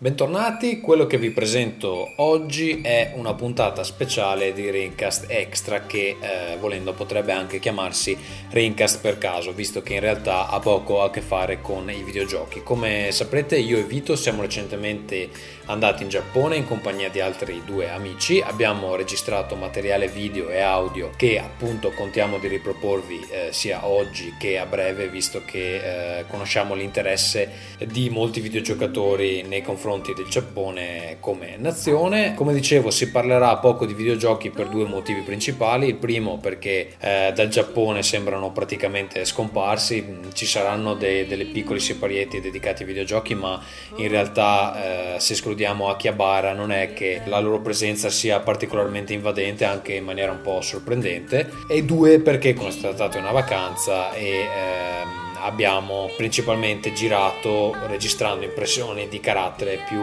Bentornati, quello che vi presento oggi è una puntata speciale di Raincast Extra che eh, volendo potrebbe anche chiamarsi Raincast per caso, visto che in realtà ha poco a che fare con i videogiochi. Come saprete io e Vito siamo recentemente andati in Giappone in compagnia di altri due amici, abbiamo registrato materiale video e audio che appunto contiamo di riproporvi eh, sia oggi che a breve, visto che eh, conosciamo l'interesse di molti videogiocatori nei confronti del Giappone come nazione. Come dicevo, si parlerà poco di videogiochi per due motivi principali. Il primo perché eh, dal Giappone sembrano praticamente scomparsi, ci saranno dei, delle piccole separietti dedicati ai videogiochi, ma in realtà eh, se escludiamo Akihabara non è che la loro presenza sia particolarmente invadente, anche in maniera un po' sorprendente. E due perché constatate una vacanza e... Ehm, abbiamo principalmente girato registrando impressioni di carattere più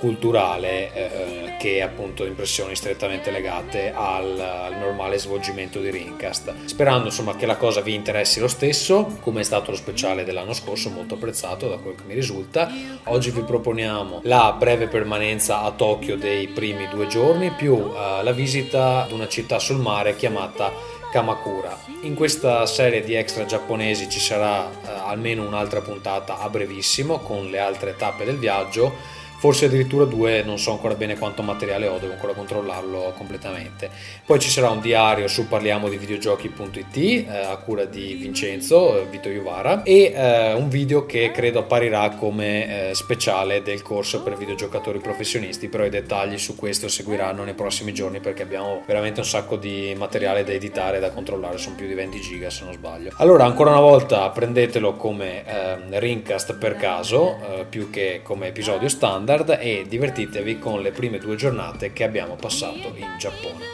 culturale eh, che appunto impressioni strettamente legate al, al, normale svolgimento di Rincast sperando insomma che la cosa vi interessi lo stesso come è stato lo speciale dell'anno scorso molto apprezzato da quel che mi risulta oggi vi proponiamo la breve permanenza a Tokyo dei primi due giorni più eh, la visita ad una città sul mare chiamata Kamakura. In questa serie di extra giapponesi ci sarà eh, almeno un'altra puntata a brevissimo con le altre tappe del viaggio forse addirittura due, non so ancora bene quanto materiale ho, devo ancora controllarlo completamente. Poi ci sarà un diario su parliamo di videogiochi.it eh, a cura di Vincenzo, eh, Vito Iuvara e eh, un video che credo apparirà come eh, speciale del corso per videogiocatori professionisti, però i dettagli su questo seguiranno nei prossimi giorni perché abbiamo veramente un sacco di materiale da editare e da controllare, sono più di 20 giga se non sbaglio. Allora, ancora una volta prendetelo come eh, Ringcast per caso, eh, più che come episodio standard standard e divertitevi con le prime due giornate che abbiamo passato in Giappone.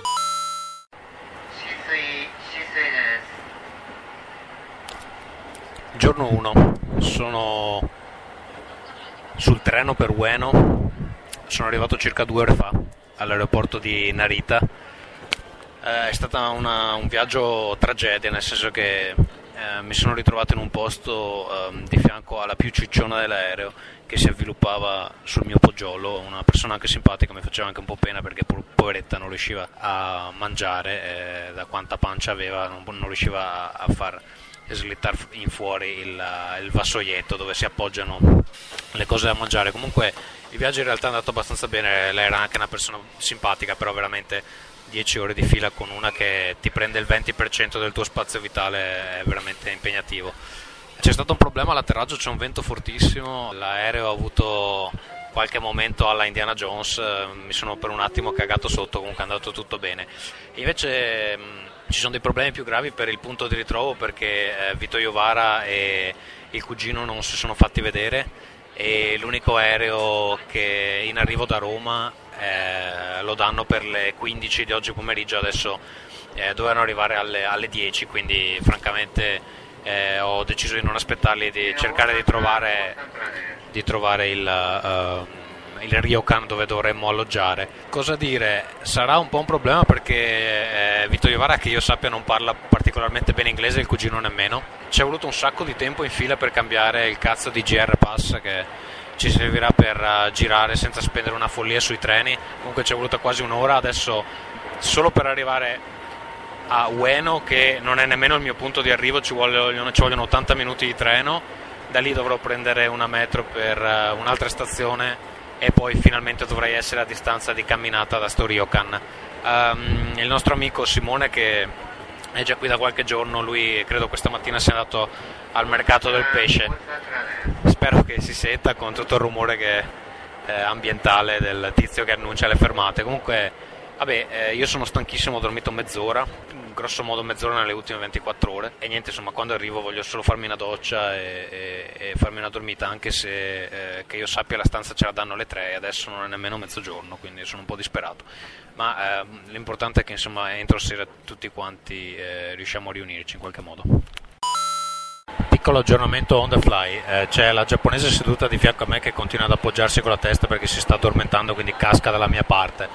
Giorno 1, sono sul treno per Ueno, sono arrivato circa due ore fa all'aeroporto di Narita. Eh, è stato un viaggio tragedia, nel senso che eh, mi sono ritrovato in un posto eh, di fianco alla più cicciona dell'aereo che si avviluppava sul mio poggiolo, una persona anche simpatica, mi faceva anche un po' pena perché poveretta non riusciva a mangiare, eh, da quanta pancia aveva non, non riusciva a, a far slittare in fuori il, il, vassoietto dove si appoggiano le cose da mangiare. Comunque il viaggio in realtà è andato abbastanza bene, lei era anche una persona simpatica, però veramente 10 ore di fila con una che ti prende il 20% del tuo spazio vitale è veramente impegnativo. C'è stato un problema all'atterraggio, c'è un vento fortissimo, l'aereo ha avuto qualche momento alla Indiana Jones, mi sono per un attimo cagato sotto, comunque è andato tutto bene. Invece ci sono dei problemi più gravi per il punto di ritrovo perché eh, Vito Iovara e il cugino non si sono fatti vedere e l'unico aereo che in arrivo da Roma eh, lo danno per le 15 di oggi pomeriggio, adesso eh, dovevano arrivare alle, alle 10, quindi francamente eh, ho deciso di non aspettarli e di cercare di trovare, di trovare il, uh, il Ryokan dove dovremmo alloggiare. Cosa dire? Sarà un po' un problema perché eh, Vito Iovara, che io sappia, non parla particolarmente bene inglese, il cugino nemmeno. Ci è voluto un sacco di tempo in fila per cambiare il cazzo di GR Pass che ci servirà per uh, girare senza spendere una follia sui treni. Comunque ci è voluta quasi un'ora, adesso solo per arrivare a Ueno, che non è nemmeno il mio punto di arrivo, ci vogliono, ci vogliono 80 minuti di treno. Da lì dovrò prendere una metro per uh, un'altra stazione e poi finalmente dovrei essere a distanza di camminata da Storiokan. Um, il nostro amico Simone che è già qui da qualche giorno, lui credo questa mattina sia andato al mercato del pesce. Spero che si senta con tutto il rumore che, eh, ambientale del tizio che annuncia le fermate. Comunque, vabbè, eh, io sono stanchissimo, ho dormito mezz'ora, grosso modo mezz'ora nelle ultime 24 ore e niente, insomma, quando arrivo voglio solo farmi una doccia e, e, e farmi una dormita, anche se eh, che io sappia la stanza ce la danno alle 3 e adesso non è nemmeno mezzogiorno, quindi sono un po' disperato. Ma eh, l'importante è che insomma entro sera tutti quanti eh, riusciamo a riunirci in qualche modo piccolo aggiornamento on the fly. Eh, c'è la giapponese seduta di fianco a me che continua ad appoggiarsi con la testa perché si sta addormentando, quindi casca dalla mia parte.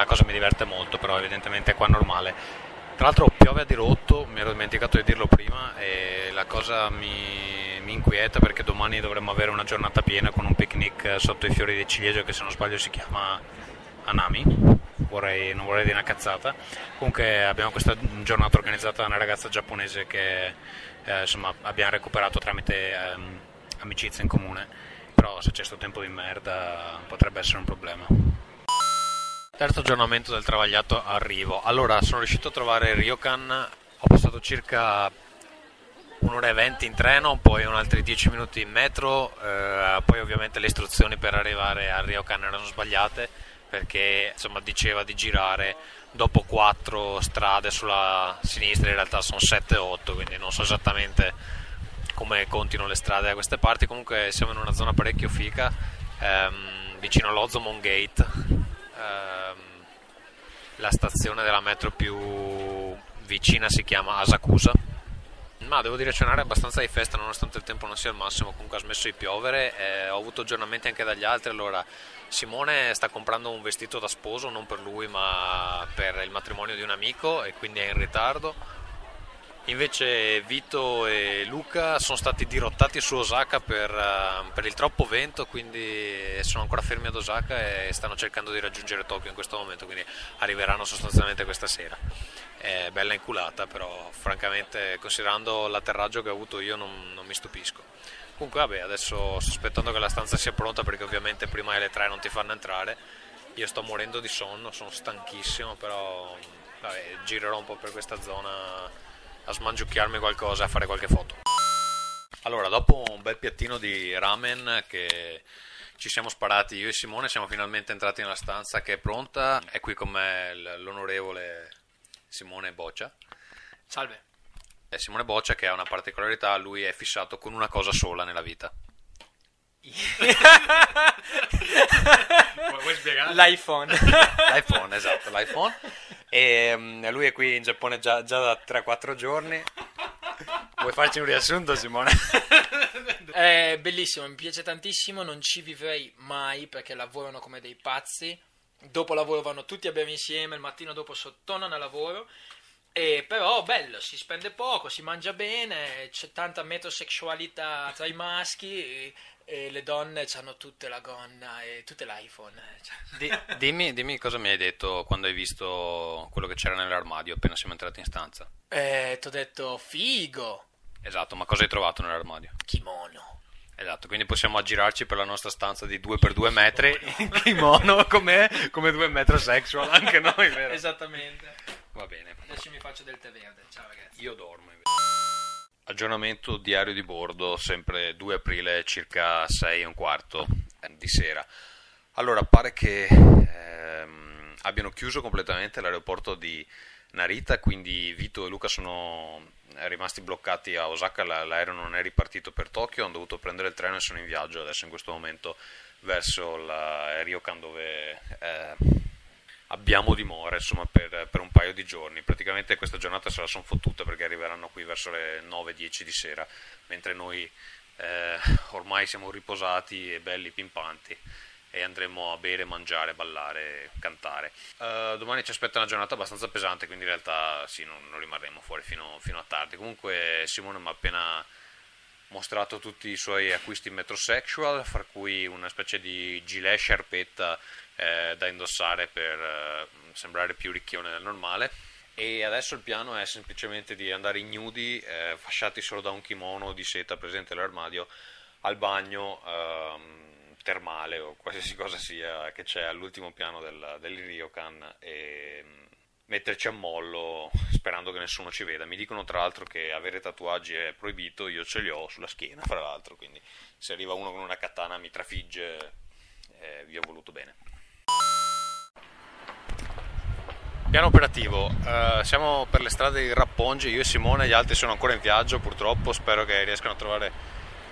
La cosa mi diverte molto, però evidentemente è qua normale. Tra l'altro piove a dirotto, mi ero dimenticato di dirlo prima e la cosa mi, mi, inquieta perché domani dovremmo avere una giornata piena con un picnic sotto i fiori di ciliegio che se non sbaglio si chiama Anami, vorrei, non vorrei dire una cazzata. Comunque abbiamo questa giornata organizzata da una ragazza giapponese che eh, insomma, abbiamo recuperato tramite ehm, amicizia in comune, però se c'è sto tempo di merda potrebbe essere un problema. Terzo aggiornamento del travagliato arrivo. Allora, sono riuscito a trovare Ryokan, ho passato circa un'ora e venti in treno, poi un altri dieci minuti in metro, eh, poi ovviamente le istruzioni per arrivare a Ryokan erano sbagliate perché insomma diceva di girare dopo quattro strade sulla sinistra, in realtà sono 7-8, quindi non so esattamente come contino le strade da queste parti, comunque siamo in una zona parecchio fica, ehm, vicino all'Ozomon Gate ehm, la stazione della metro più vicina si chiama Asakusa. Ma devo dire c'è un'area abbastanza di festa nonostante il tempo non sia al massimo comunque ha smesso di piovere eh, ho avuto aggiornamenti anche dagli altri. Allora Simone sta comprando un vestito da sposo non per lui ma per il matrimonio di un amico e quindi è in ritardo Invece Vito e Luca sono stati dirottati su Osaka per, uh, per, il troppo vento, quindi sono ancora fermi ad Osaka e stanno cercando di raggiungere Tokyo in questo momento, quindi arriveranno sostanzialmente questa sera. È bella inculata, però francamente considerando l'atterraggio che ho avuto io non, non mi stupisco. Comunque vabbè, adesso sto aspettando che la stanza sia pronta perché ovviamente prima delle tre non ti fanno entrare. Io sto morendo di sonno, sono stanchissimo, però vabbè, girerò un po' per questa zona a smangiucchiarmi qualcosa, a fare qualche foto. Allora, dopo un bel piattino di ramen che ci siamo sparati io e Simone, siamo finalmente entrati nella stanza che è pronta. È qui con me l'onorevole Simone Boccia. Salve. È Simone Boccia che ha una particolarità, lui è fissato con una cosa sola nella vita. Vuoi spiegare? L'iPhone. L'iPhone, esatto, l'iPhone. E um, lui è qui in Giappone già, già da 3-4 giorni. Vuoi farci un riassunto, Simone? È bellissimo, mi piace tantissimo. Non ci vivrei mai perché lavorano come dei pazzi. Dopo lavoro vanno tutti a bere insieme, il mattino dopo tornano a lavoro. E però bello, si spende poco, si mangia bene, c'è tanta metrosessualità tra i maschi e le donne hanno tutte la gonna e tutte l'iPhone. Cioè. Di, dimmi, dimmi, cosa mi hai detto quando hai visto quello che c'era nell'armadio appena siamo entrati in stanza. Eh, ti ho detto figo. Esatto, ma cosa hai trovato nell'armadio? Kimono. Esatto, quindi possiamo aggirarci per la nostra stanza di 2x2 metri in kimono come, come due metrosexual, anche noi, vero? Esattamente. Va bene. Adesso mi faccio del tè verde. Ciao ragazzi. Io dormo invece. Aggiornamento diario di bordo, sempre 2 aprile, circa 6 e un quarto di sera. Allora, pare che ehm, abbiano chiuso completamente l'aeroporto di Narita, quindi Vito e Luca sono rimasti bloccati a Osaka, l'aereo non è ripartito per Tokyo, hanno dovuto prendere il treno e sono in viaggio adesso in questo momento verso la Ryokan dove... Eh, abbiamo dimora insomma, per, per, un paio di giorni. Praticamente questa giornata se la sono fottuta perché arriveranno qui verso le 9-10 di sera, mentre noi eh, ormai siamo riposati e belli pimpanti e andremo a bere, mangiare, ballare, cantare. Uh, domani ci aspetta una giornata abbastanza pesante, quindi in realtà sì, non, non rimarremo fuori fino, fino, a tardi. Comunque Simone mi ha appena mostrato tutti i suoi acquisti metrosexual, fra cui una specie di gilet sciarpetta eh, da indossare per eh, sembrare più ricchione del normale. E adesso il piano è semplicemente di andare ignudi, eh, fasciati solo da un kimono di seta presente all'armadio, al bagno ehm, termale o qualsiasi cosa sia che c'è all'ultimo piano del, del e mm, metterci a mollo sperando che nessuno ci veda. Mi dicono tra l'altro che avere tatuaggi è proibito, io ce li ho sulla schiena, fra l'altro, quindi se arriva uno con una katana mi trafigge, eh, vi ho voluto bene. Piano operativo, uh, siamo per le strade di Rappongi, io e Simone, gli altri sono ancora in viaggio purtroppo, spero che riescano a trovare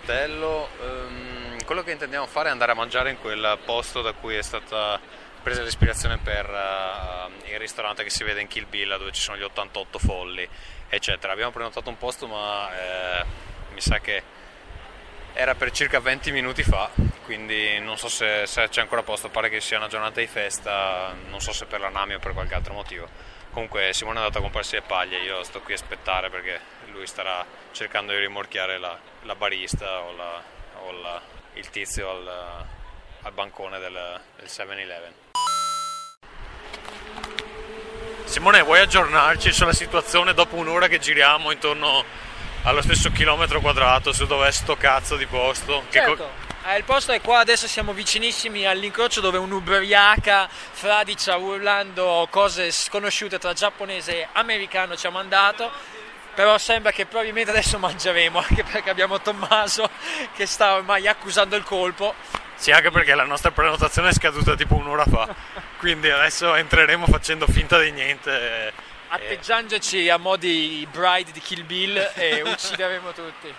Tello. Um, quello che intendiamo fare è andare a mangiare in quel posto da cui è stata presa l'ispirazione per uh, il ristorante che si vede in Kill Bill dove ci sono gli 88 folli, eccetera. Abbiamo prenotato un posto ma eh, mi sa che era per circa 20 minuti fa, quindi non so se, se, c'è ancora posto, pare che sia una giornata di festa, non so se per la Nami o per qualche altro motivo. Comunque Simone è andato a comprarsi le paglie, io sto qui a aspettare perché lui starà cercando di rimorchiare la, la barista o, la, o la, il tizio al, al bancone del, del 7-Eleven. Simone, vuoi aggiornarci sulla situazione dopo un'ora che giriamo intorno allo stesso chilometro quadrato su dov'è sto cazzo di posto? Certo. Co- eh, il posto è qua, adesso siamo vicinissimi all'incrocio dove un'ubriaca fradicia urlando cose sconosciute tra giapponese e americano ci ha mandato. Però sembra che probabilmente adesso mangeremo, anche perché abbiamo Tommaso che sta ormai accusando il colpo. Sì, anche perché la nostra prenotazione è scaduta tipo un'ora fa. Quindi adesso entreremo facendo finta di niente. Atteggiandoci a modi bride di Kill Bill e uccideremo tutti.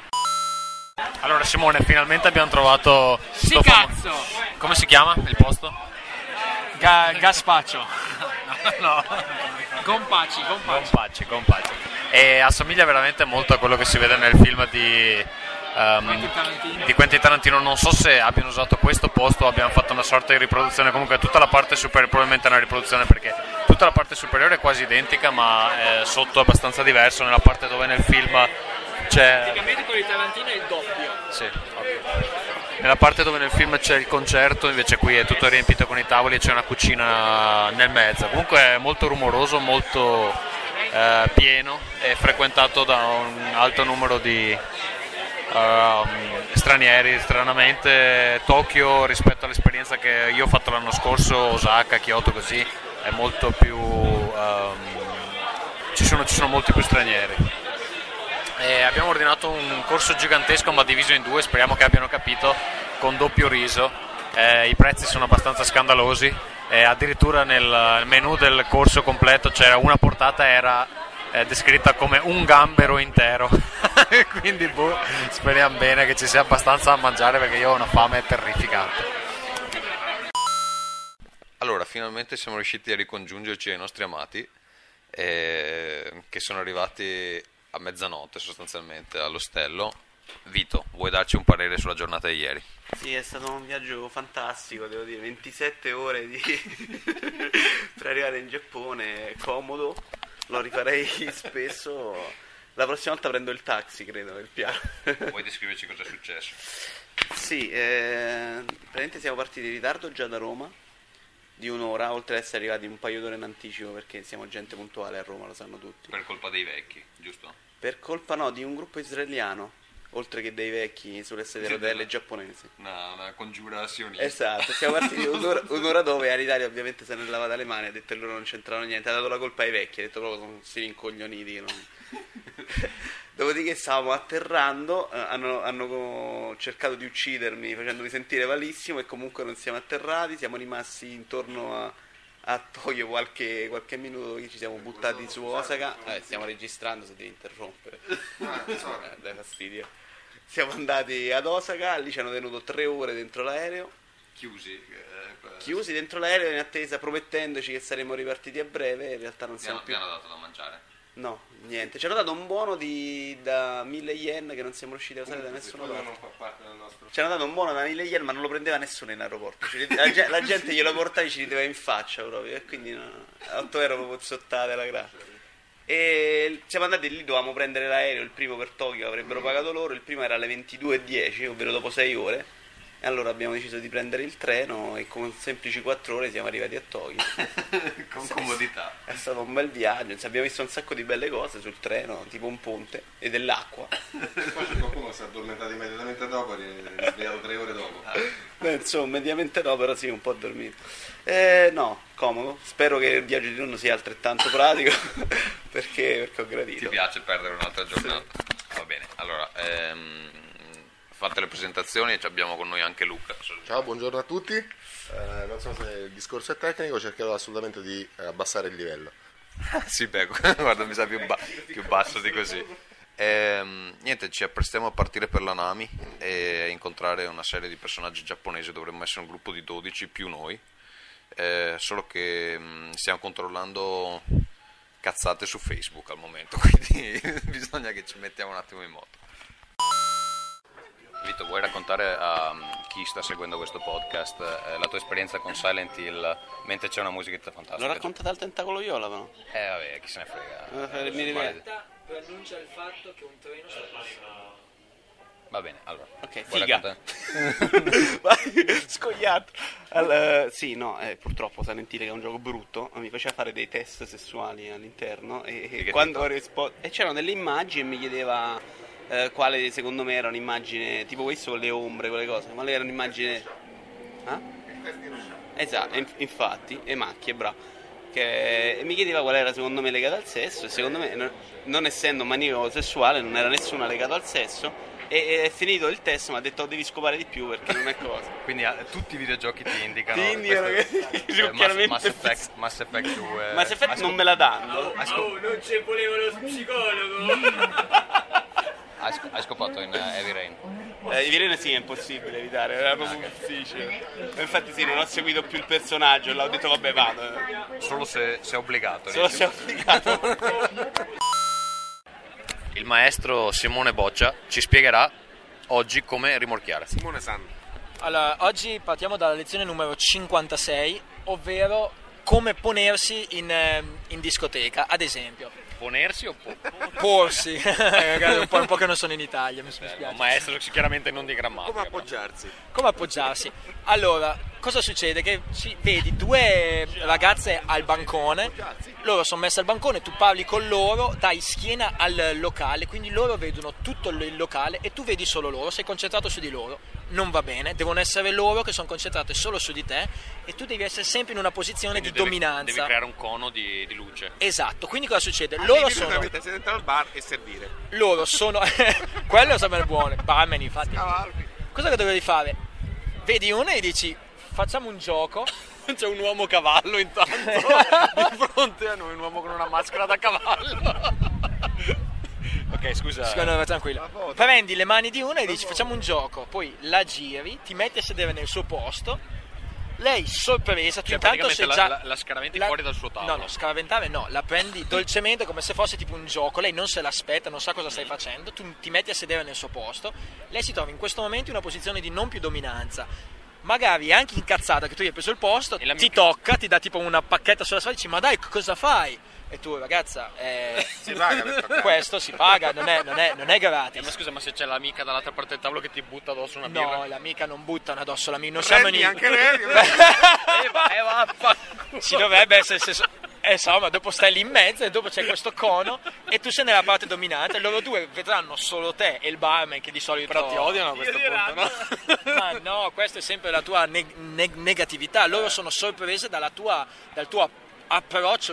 Allora Simone, finalmente abbiamo trovato... Sì cazzo! Famo... Come si chiama il posto? Ga- Gaspaccio. no. Gompacci, Gompacci. Gompacci, Gompacci. E assomiglia veramente molto a quello che si vede nel film di... Um, di Quentin Tarantino non so se abbiano usato questo posto o abbiamo fatto una sorta di riproduzione comunque tutta la parte superiore probabilmente è una riproduzione perché tutta la parte superiore è quasi identica ma eh, sotto è abbastanza diverso nella parte dove nel film c'è... Praticamente quello di Tarantino è il doppio. Sì, ovvio. Nella parte dove nel film c'è il concerto, invece qui è tutto riempito con i tavoli e c'è una cucina nel mezzo. Comunque è molto rumoroso, molto eh, pieno e frequentato da un alto numero di uh, stranieri. Stranamente Tokyo rispetto all'esperienza che io ho fatto l'anno scorso, Osaka, Kyoto così, è molto più... Um, ci, sono, ci sono molti più stranieri. E abbiamo ordinato un corso gigantesco ma diviso in due, speriamo che abbiano capito, con doppio riso. Eh, I prezzi sono abbastanza scandalosi, eh, addirittura nel menu del corso completo c'era una portata era eh, descritta come un gambero intero. Quindi boh, speriamo bene che ci sia abbastanza da mangiare perché io ho una fame terrificante. Allora, finalmente siamo riusciti a ricongiungerci ai nostri amati eh, che sono arrivati a mezzanotte sostanzialmente all'ostello. Vito, vuoi darci un parere sulla giornata di ieri? Sì, è stato un viaggio fantastico, devo dire, 27 ore di... per arrivare in Giappone, comodo, lo rifarei spesso. La prossima volta prendo il taxi, credo, il piano. Vuoi descriverci cosa è successo? Sì, eh, praticamente siamo partiti in ritardo già da Roma, di un'ora, oltre ad essere arrivati un paio d'ore in anticipo perché siamo gente puntuale a Roma, lo sanno tutti. Per colpa dei vecchi, giusto? Per colpa no, di un gruppo israeliano, oltre che dei vecchi sulle sedie rotelle giapponesi. Una, una congiura sionista. Esatto, siamo partiti un'ora, un'ora dopo e Alitalia ovviamente se ne è lavata le mani, ha detto che loro non c'entravano niente, ha dato la colpa ai vecchi, ha detto proprio sono si rincoglioniti. Non... Dopodiché stavamo atterrando, eh, hanno, hanno, cercato di uccidermi facendomi sentire malissimo e comunque non siamo atterrati, siamo rimasti intorno a, a Tokyo qualche, qualche minuto che ci siamo buttati su Osaka. Eh, stiamo registrando se devi interrompere. eh, dai fastidio. Siamo andati ad Osaka, lì ci hanno tenuto tre ore dentro l'aereo. Chiusi. Eh, Chiusi dentro l'aereo in attesa, promettendoci che saremmo ripartiti a breve. In realtà non siamo più. Mi hanno dato da mangiare. No, niente. Ci hanno dato un buono di, da 1000 yen che non siamo riusciti a usare da nessuno nostro. Ci hanno dato un buono da 1000 yen ma non lo prendeva nessuno in aeroporto. La, la, gente glielo portava e ci rideva in faccia proprio. E quindi no, a 8 euro proprio zottate la grazia. E siamo andati lì, dovevamo prendere l'aereo, il primo per Tokyo avrebbero pagato loro, il primo era alle 22.10, ovvero dopo 6 ore e allora abbiamo deciso di prendere il treno e con semplici 4 ore siamo arrivati a Tokyo. con comodità. È stato un bel viaggio, abbiamo visto un sacco di belle cose sul treno, tipo un ponte e dell'acqua. e poi qualcuno si è addormentato immediatamente dopo e è svegliato 3 ore dopo. Beh, insomma, mediamente no, però sì, un po' dormito. Eh, no, comodo. Spero che il viaggio di turno sia altrettanto pratico perché, perché ho gradito. Ti piace perdere un'altra giornata? Sì. Va bene, allora... Ehm fatte le presentazioni e abbiamo con noi anche Luca. Ciao, buongiorno a tutti. Eh, non so se il discorso è tecnico, cercherò assolutamente di abbassare il livello. sì, beh, guarda, mi sa più, ba- più basso di così. Eh, niente, ci apprestiamo a partire per la Nami e incontrare una serie di personaggi giapponesi, dovremmo essere un gruppo di 12 più noi, eh, solo che mh, mm, stiamo controllando cazzate su Facebook al momento, quindi bisogna che ci mettiamo un attimo in moto. Vito, vuoi raccontare a, chi sta seguendo questo podcast eh, la tua esperienza con Silent Hill mentre c'è una musichetta fantastica. L'ho raccontata al tentacolo viola però. Eh vabbè, chi se ne frega. Eh, mi rivede. preannuncia il fatto che un treno sta passando. Va bene, allora. Ok, vuoi figa. Scogliato. Al- eh, sì, no, eh, purtroppo Silent Hill che è un gioco brutto, mi faceva fare dei test sessuali all'interno e, e quando ho risposto... E c'erano delle immagini e mi chiedeva eh, quale secondo me era un'immagine, tipo questo con le ombre, quelle cose, quale era un'immagine... Ah? Esatto, inf- infatti, e macchie, bravo. Che e mi chiedeva qual era secondo me legata al sesso e secondo me non, non essendo un maniaco sessuale non era nessuna legata al sesso e, e è finito il test mi ha detto "Oh, devi scopare di più perché non è cosa Quindi ah, tutti i videogiochi ti indicano. Ti indicano questo- che- eh, Mass, chiaramente Mass Effect, Mass Effect 2. ma se effetti non me la danno non ci voleva lo psicologo! Hai, sc- hai scopato in eh, Heavy Rain. eh, i Virene sì è impossibile evitare era proprio difficile Ma infatti sì non ho seguito più il personaggio l'ho detto vabbè vado eh. Solo se, se è obbligato. solo se ho applicato Il maestro Simone Boccia ci spiegherà oggi come rimorchiare. Simone San. Allora, oggi partiamo dalla lezione numero 56, ovvero come ponersi in, ehm, in discoteca, ad esempio. Ponersi o po- Porsi, Ragazzi, un, po', un po' che non sono in Italia, mi Eh, spiace. un maestro chiaramente non di grammatica. Come appoggiarsi? Come appoggiarsi? Allora, cosa succede? Che ci- vedi due ragazze al bancone, loro sono messe al bancone, tu parli con loro, dai schiena al locale, quindi loro vedono tutto il locale e tu vedi solo loro, sei concentrato su di loro. Non va bene, devono essere loro che sono concentrate solo su di te e tu devi essere sempre in una posizione Quindi di devi- dominanza. Devi creare un cono di, di luce. Esatto, quindi cosa succede? Loro Arrivi sono, direttamente, sei dentro al bar e servire. loro sono, quello sarebbe buono, barman infatti. Cavalli. Cosa che dovevi fare? Vedi uno e dici facciamo un gioco. C'è un uomo cavallo intanto di fronte a noi, un uomo con una maschera da cavallo. Ok, scusa. Secondo me tranquillo. Prendi le mani di uno e dici facciamo un gioco, poi la giri, ti metti a sedere nel suo posto. Lei sorpresa, tu Cioè, intanto sei la- già la- la scaraventi la- fuori dal suo tavolo. No, no, scaraventare no, la prendi dolcemente come se fosse tipo un gioco. Lei non se l'aspetta, non sa cosa stai facendo. Tu ti metti a sedere nel suo posto. Lei si trova in questo momento in una posizione di non più dominanza. Magari anche incazzata che tu gli hai preso il posto, ti tocca, ti dà tipo una pacchetta sulla spalla e dici "Ma dai, cosa fai?" E tu, ragazza, eh, Si questo si paga, non è, non è, non è gratis. Eh, ma scusa, ma se c'è l'amica dall'altra parte del tavolo che ti butta addosso una birra? No, l'amica non buttano addosso l'amica, non siamo Prendi in... anche lei. Eh, va, eh, vaffanculo. Ci dovrebbe essere... senso- Eh, insomma, dopo stai lì in mezzo e dopo c'è questo cono e tu sei nella parte dominante e loro due vedranno solo te e il barman che di solito... Però ti odiano a questo punto, no? Ma no, questa è sempre la tua neg- neg- negatività. Loro sono sorprese dalla tua, dal tuo approccio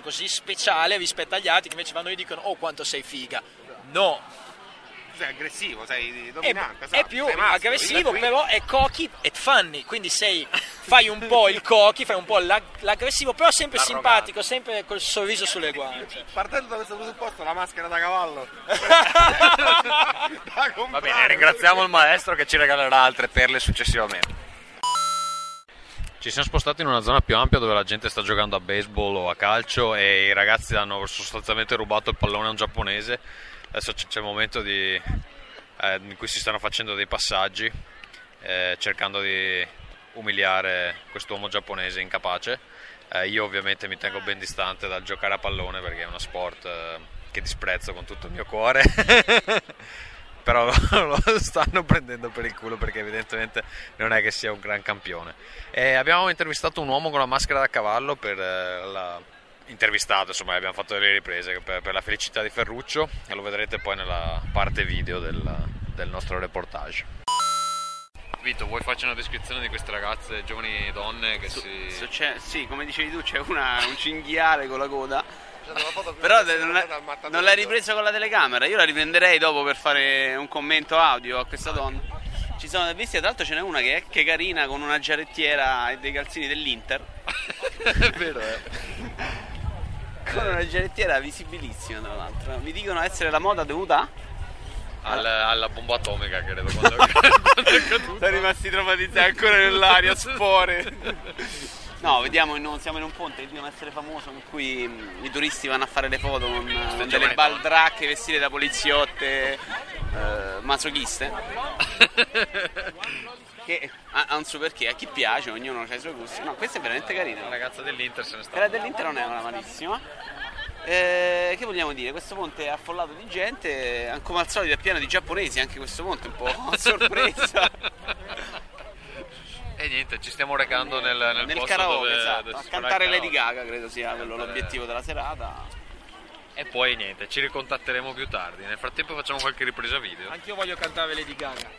così speciale rispetto agli altri che invece vanno e dicono oh quanto sei figa. No, Sei aggressivo, sei è, dominante. è esatto, più sei maschio, aggressivo, però è cocky e funny. Quindi sei, fai un po' il cocky, fai un po' l'ag- l'aggressivo, però sempre L'arrogante. simpatico, sempre col sorriso sulle guance. Partendo da questo presupposto, la maschera da cavallo. Da Va bene, ringraziamo il maestro che ci regalerà altre perle successivamente. Ci siamo spostati in una zona più ampia dove la gente sta giocando a baseball o a calcio e i ragazzi hanno sostanzialmente rubato il pallone a un giapponese. Adesso c'è il momento di- eh, in cui si stanno facendo dei passaggi eh, cercando di umiliare quest'uomo giapponese incapace. Eh, io ovviamente mi tengo ben distante dal giocare a pallone perché è uno sport eh, che disprezzo con tutto il mio cuore. però lo stanno prendendo per il culo perché evidentemente non è che sia un gran campione. E abbiamo intervistato un uomo con la maschera da cavallo per eh, la intervistato, insomma, abbiamo fatto delle riprese per, per la felicità di Ferruccio e lo vedrete poi nella parte video del, del nostro reportage. Vito, vuoi farci una descrizione di queste ragazze, giovani donne che si... Se c'è- sì, come dicevi tu, c'è una, un cinghiale con la coda. Però de- non, è- non l'hai ripresa con la telecamera. Io la riprenderei dopo per fare un commento audio a questa donna. Ci sono visti, tra l'altro ce n'è una che è che carina con una giarrettiera e dei calzini dell'Inter. è vero, eh. Con una giarrettiera visibilissima, tra l'altro. Mi dicono essere la moda dovuta a. Al- alla bomba atomica, credo, quando, è caduta. Sono rimasti traumatizzati ancora nell'aria, spore. No, vediamo, in- siamo in un ponte che dobbiamo essere famoso in cui mm, i turisti vanno a fare le foto con, eh, delle baldracche vestite da poliziotte eh, masochiste. che ha un suo perché, a chi piace, ognuno ha i suoi gusti. No, questa è veramente carina. La ragazza dell'Inter se ne sta. Quella dell'Inter non è una malissima. Eh, che vogliamo dire? Questo ponte è affollato di gente, come al solito è pieno di giapponesi, anche questo ponte è un po' a sorpresa. E niente, ci stiamo recando nel, nel, Nel posto karaoke, dove, esatto, dove a cantare Lady. Gaga credo sia quello l'obiettivo della serata. E poi niente, ci ricontatteremo più tardi. Nel frattempo facciamo qualche ripresa video. Anch'io voglio cantare Lady Gaga.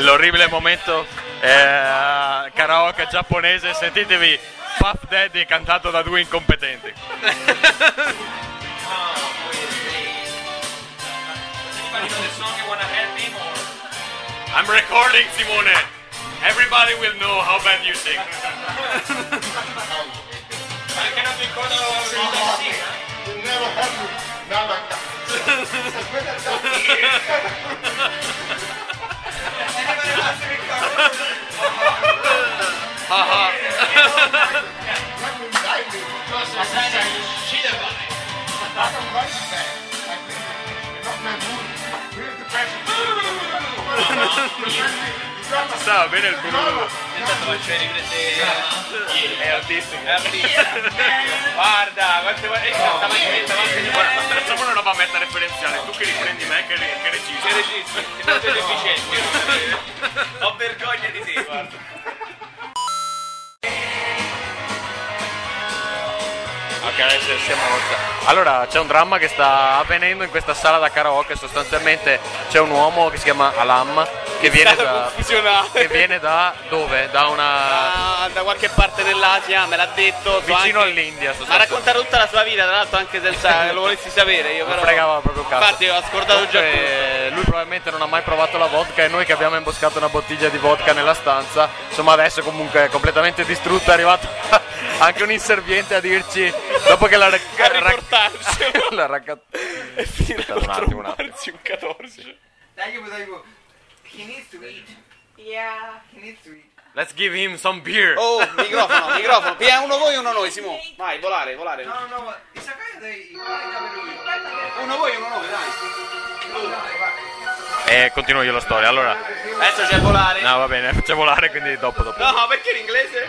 L'orribile momento eh, karaoke giapponese, sentitevi Puff Daddy cantato da due incompetenti. I'm recording Simone. Everybody will know how bad you sing. You never have me. Now like that. Let me like Stava bene il Bruno. È artistico. Guarda, quante volte stava in Guarda, facciamo una roba meta referenziale. Tu che riprendi me che, che registri. Ho vergogna di te, guarda. Ok, adesso siamo Allora, c'è un dramma che sta avvenendo in questa sala da karaoke. Sostanzialmente c'è un uomo che si chiama Alam che viene da. Che viene da dove? Da una. Ah, da qualche parte dell'Asia, me l'ha detto. vicino anche- all'India, Ma sostanzialmente. racconta tutta la sua vita, tra l'altro, anche senza che lo volessi sapere. Io Non però. fregava proprio cazzo. Infatti, ho scordato già tutto. Comunque, lui probabilmente non ha mai provato la vodka e noi che abbiamo imboscato una bottiglia di vodka nella stanza, insomma adesso comunque è completamente distrutta, è arrivato anche un inserviente a dirci, dopo che la, A riportarselo. la racca- E Aspetta un attimo, un attimo. un 14. Dai, dai, he needs to eat. Yeah, he needs to eat. Let's give him some beer. Oh, microfono, microfono. Pia uno voi, uno noi, Simo. Vai, volare, volare. No, no, no, dai, vai capello Uno voi, uno noi, dai. E continuo io la storia, allora... Adesso c'è volare. No, va bene, faccio volare, quindi dopo, dopo. No, perché in inglese?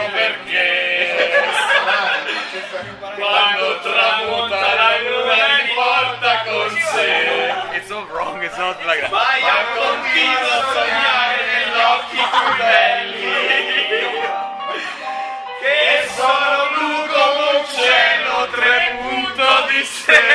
svanisco perché quando tramonta la luna mi porta con sé. It's all wrong, it's not like that. Ma io continuo a sognare negli occhi più belli che sono blu come un cielo, tre punto di stelle.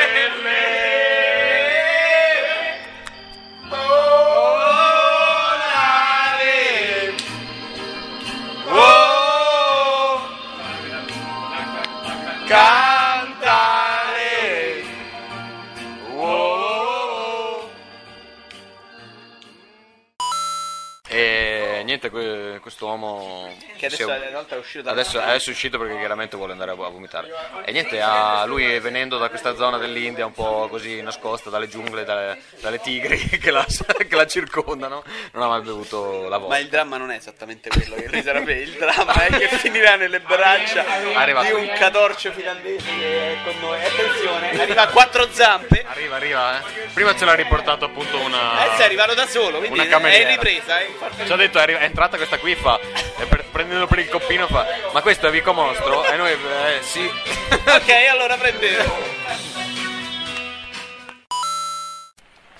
Quest'uomo Che adesso è- è uscito Adesso, adesso è uscito perché chiaramente vuole andare a vomitare. E niente, a lui venendo da questa zona dell'India un po' così nascosta dalle giungle, dalle, dalle tigri che la, che la circondano, non ha mai bevuto la Ma vodka. il dramma non è esattamente quello che lui sarebbe. Il dramma è che finirà nelle braccia di un catorcio finlandese che è con noi. Attenzione, arriva a quattro zampe. Arriva, arriva, eh. Prima ce l'ha riportato appunto una... Adesso è arrivato da solo, quindi Una è in ripresa. eh, Ci ha detto, è, arri- è entrata questa qui, fa, e per- prendendo per il coppino fa, ma questo è Vico Mostro? E noi, eh, sì. Ok, allora prendete.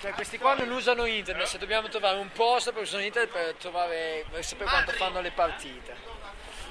Cioè, questi qua non usano internet, se dobbiamo trovare un posto per usare internet per trovare per sapere quanto fanno le partite.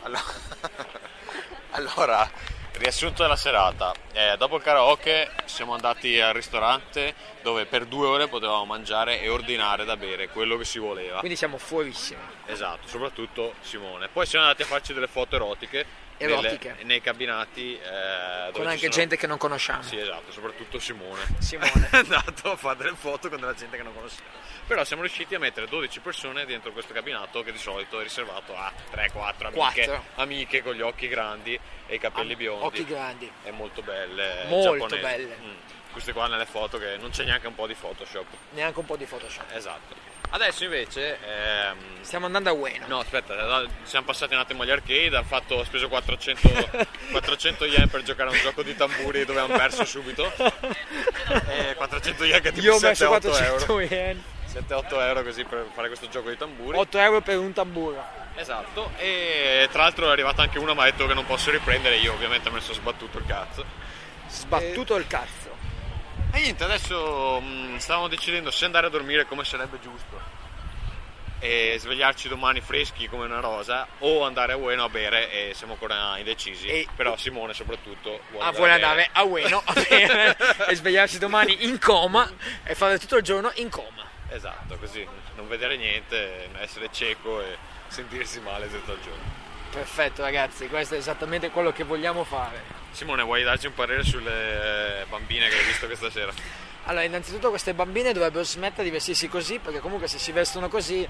Allora, Allora, riassunto della serata. Eh, dopo il karaoke siamo andati al ristorante dove per due ore potevamo mangiare e ordinare da bere quello che si voleva. Quindi siamo fuorissimi. Esatto, soprattutto Simone. Poi siamo andati a farci delle foto erotiche. Erotiche. nelle- nei cabinati. eh, Con anche sono- gente che non conosciamo. Sì, esatto, soprattutto Simone. Simone. è andato a fare delle foto con della gente che non conosciamo. Però siamo riusciti a mettere 12 persone dentro questo cabinato che di solito è riservato a 3-4 amiche, amiche con gli occhi grandi e i capelli Am- biondi. occhi grandi. E molto belle. Molto giapponesi. belle. Mm. Queste qua nelle foto che non c'è neanche un po' di Photoshop. Neanche un po' di Photoshop. Esatto. Adesso invece... ehm, Stiamo andando a Ueno. No, aspetta, no, siamo passati un attimo agli arcade, ho, fatto, speso 400, 400 yen per giocare a un gioco di tamburi dove hanno perso subito. E 400 yen che tipo Io ho messo 7-8 400 euro. yen. 7-8 euro così per fare questo gioco di tamburi. 8 euro per un tamburo. Esatto, e tra l'altro è arrivata anche una, mi ha detto che non posso riprendere, io ovviamente mi sono sbattuto il cazzo. Sbattuto il cazzo. E niente, adesso mh, stavamo decidendo se andare a dormire come sarebbe giusto e svegliarci domani freschi come una rosa o andare a Ueno a bere e siamo ancora indecisi. E- Però Simone soprattutto vuole Ah, vuole andare a Ueno a bere e svegliarsi domani in coma e fare tutto il giorno in coma. Esatto, così, non vedere niente, essere cieco e sentirsi male tutto il giorno. Perfetto ragazzi, questo è esattamente quello che vogliamo fare. Simone, vuoi darci un parere sulle eh, bambine che hai visto questa sera? Allora, innanzitutto queste bambine dovrebbero smettere di vestirsi così, perché comunque se si vestono così,